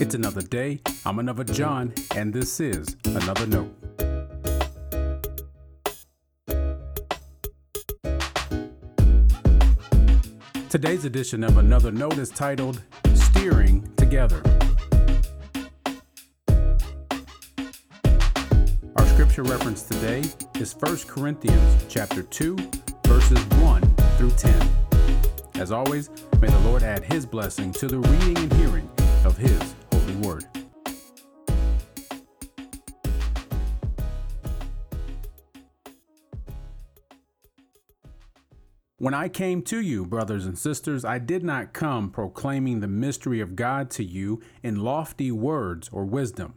It's another day. I'm another John, and this is Another Note. Today's edition of Another Note is titled Steering Together. Our scripture reference today is 1 Corinthians chapter 2, verses 1 through 10. As always, may the Lord add his blessing to the reading and hearing of his word. When I came to you, brothers and sisters, I did not come proclaiming the mystery of God to you in lofty words or wisdom.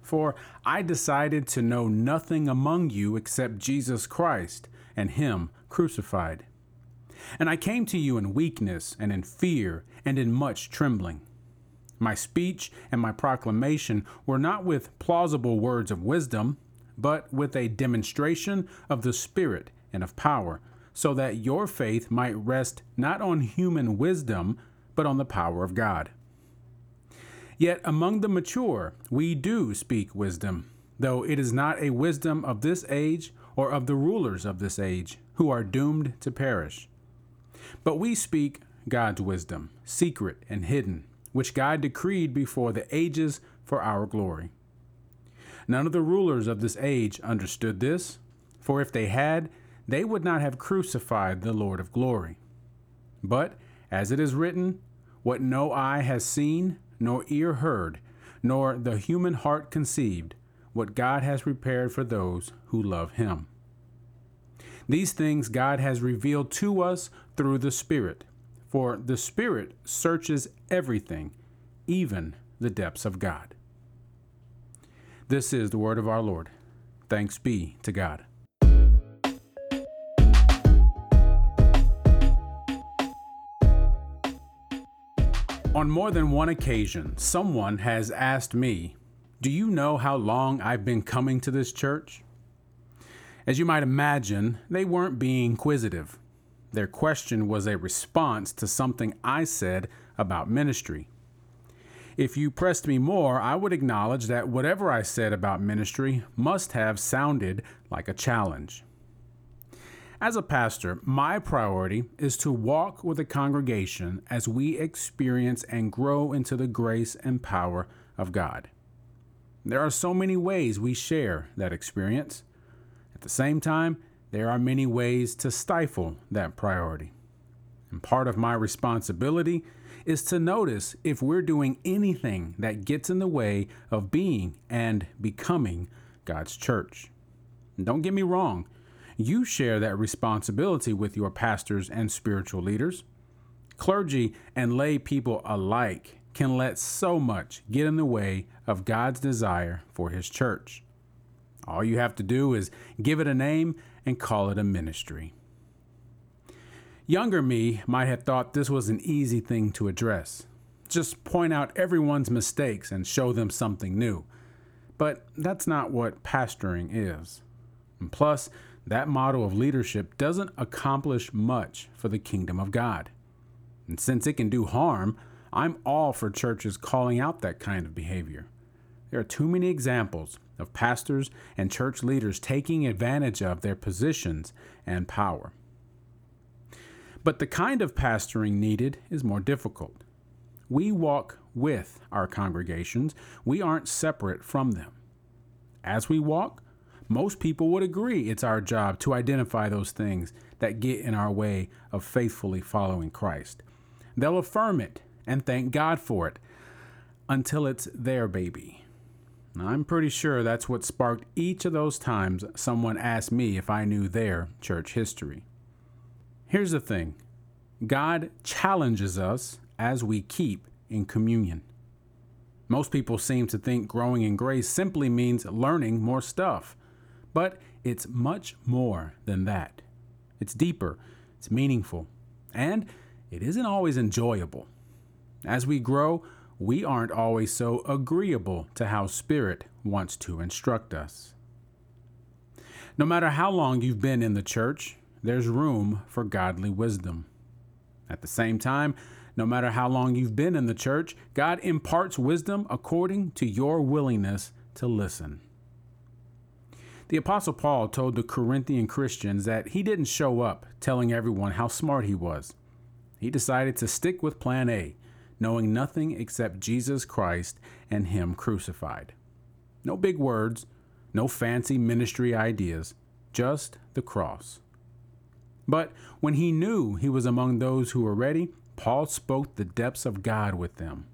For I decided to know nothing among you except Jesus Christ and Him crucified. And I came to you in weakness and in fear and in much trembling. My speech and my proclamation were not with plausible words of wisdom, but with a demonstration of the Spirit and of power so that your faith might rest not on human wisdom, but on the power of God. Yet among the mature we do speak wisdom, though it is not a wisdom of this age or of the rulers of this age, who are doomed to perish. But we speak God's wisdom, secret and hidden, which God decreed before the ages for our glory. None of the rulers of this age understood this, for if they had, they would not have crucified the Lord of glory. But, as it is written, what no eye has seen, nor ear heard, nor the human heart conceived, what God has prepared for those who love him. These things God has revealed to us through the Spirit, for the Spirit searches everything, even the depths of God. This is the word of our Lord. Thanks be to God. On more than one occasion, someone has asked me, Do you know how long I've been coming to this church? As you might imagine, they weren't being inquisitive. Their question was a response to something I said about ministry. If you pressed me more, I would acknowledge that whatever I said about ministry must have sounded like a challenge. As a pastor, my priority is to walk with the congregation as we experience and grow into the grace and power of God. There are so many ways we share that experience. At the same time, there are many ways to stifle that priority. And part of my responsibility is to notice if we're doing anything that gets in the way of being and becoming God's church. And don't get me wrong, you share that responsibility with your pastors and spiritual leaders. Clergy and lay people alike can let so much get in the way of God's desire for His church. All you have to do is give it a name and call it a ministry. Younger me might have thought this was an easy thing to address. Just point out everyone's mistakes and show them something new. But that's not what pastoring is. And plus, that model of leadership doesn't accomplish much for the kingdom of God. And since it can do harm, I'm all for churches calling out that kind of behavior. There are too many examples of pastors and church leaders taking advantage of their positions and power. But the kind of pastoring needed is more difficult. We walk with our congregations, we aren't separate from them. As we walk, most people would agree it's our job to identify those things that get in our way of faithfully following Christ. They'll affirm it and thank God for it until it's their baby. I'm pretty sure that's what sparked each of those times someone asked me if I knew their church history. Here's the thing God challenges us as we keep in communion. Most people seem to think growing in grace simply means learning more stuff. But it's much more than that. It's deeper, it's meaningful, and it isn't always enjoyable. As we grow, we aren't always so agreeable to how Spirit wants to instruct us. No matter how long you've been in the church, there's room for godly wisdom. At the same time, No matter how long you've been in the church, God imparts wisdom according to your willingness to listen. The Apostle Paul told the Corinthian Christians that he didn't show up telling everyone how smart he was. He decided to stick with plan A, knowing nothing except Jesus Christ and Him crucified. No big words, no fancy ministry ideas, just the cross. But when he knew he was among those who were ready, Paul spoke the depths of God with them.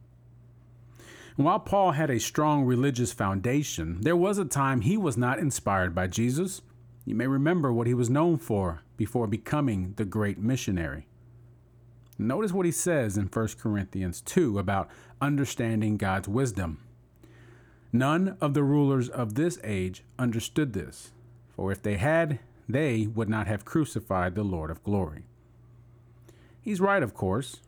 And while Paul had a strong religious foundation, there was a time he was not inspired by Jesus. You may remember what he was known for before becoming the great missionary. Notice what he says in 1 Corinthians 2 about understanding God's wisdom. None of the rulers of this age understood this, for if they had, they would not have crucified the Lord of glory. He's right, of course.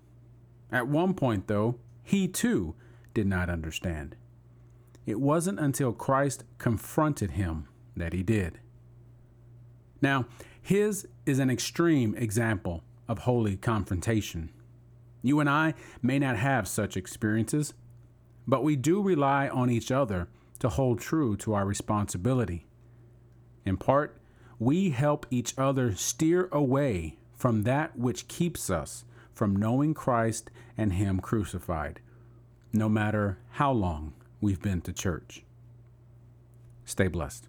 At one point, though, he too did not understand. It wasn't until Christ confronted him that he did. Now, his is an extreme example of holy confrontation. You and I may not have such experiences, but we do rely on each other to hold true to our responsibility. In part, we help each other steer away from that which keeps us from knowing Christ and Him crucified, no matter how long we've been to church. Stay blessed.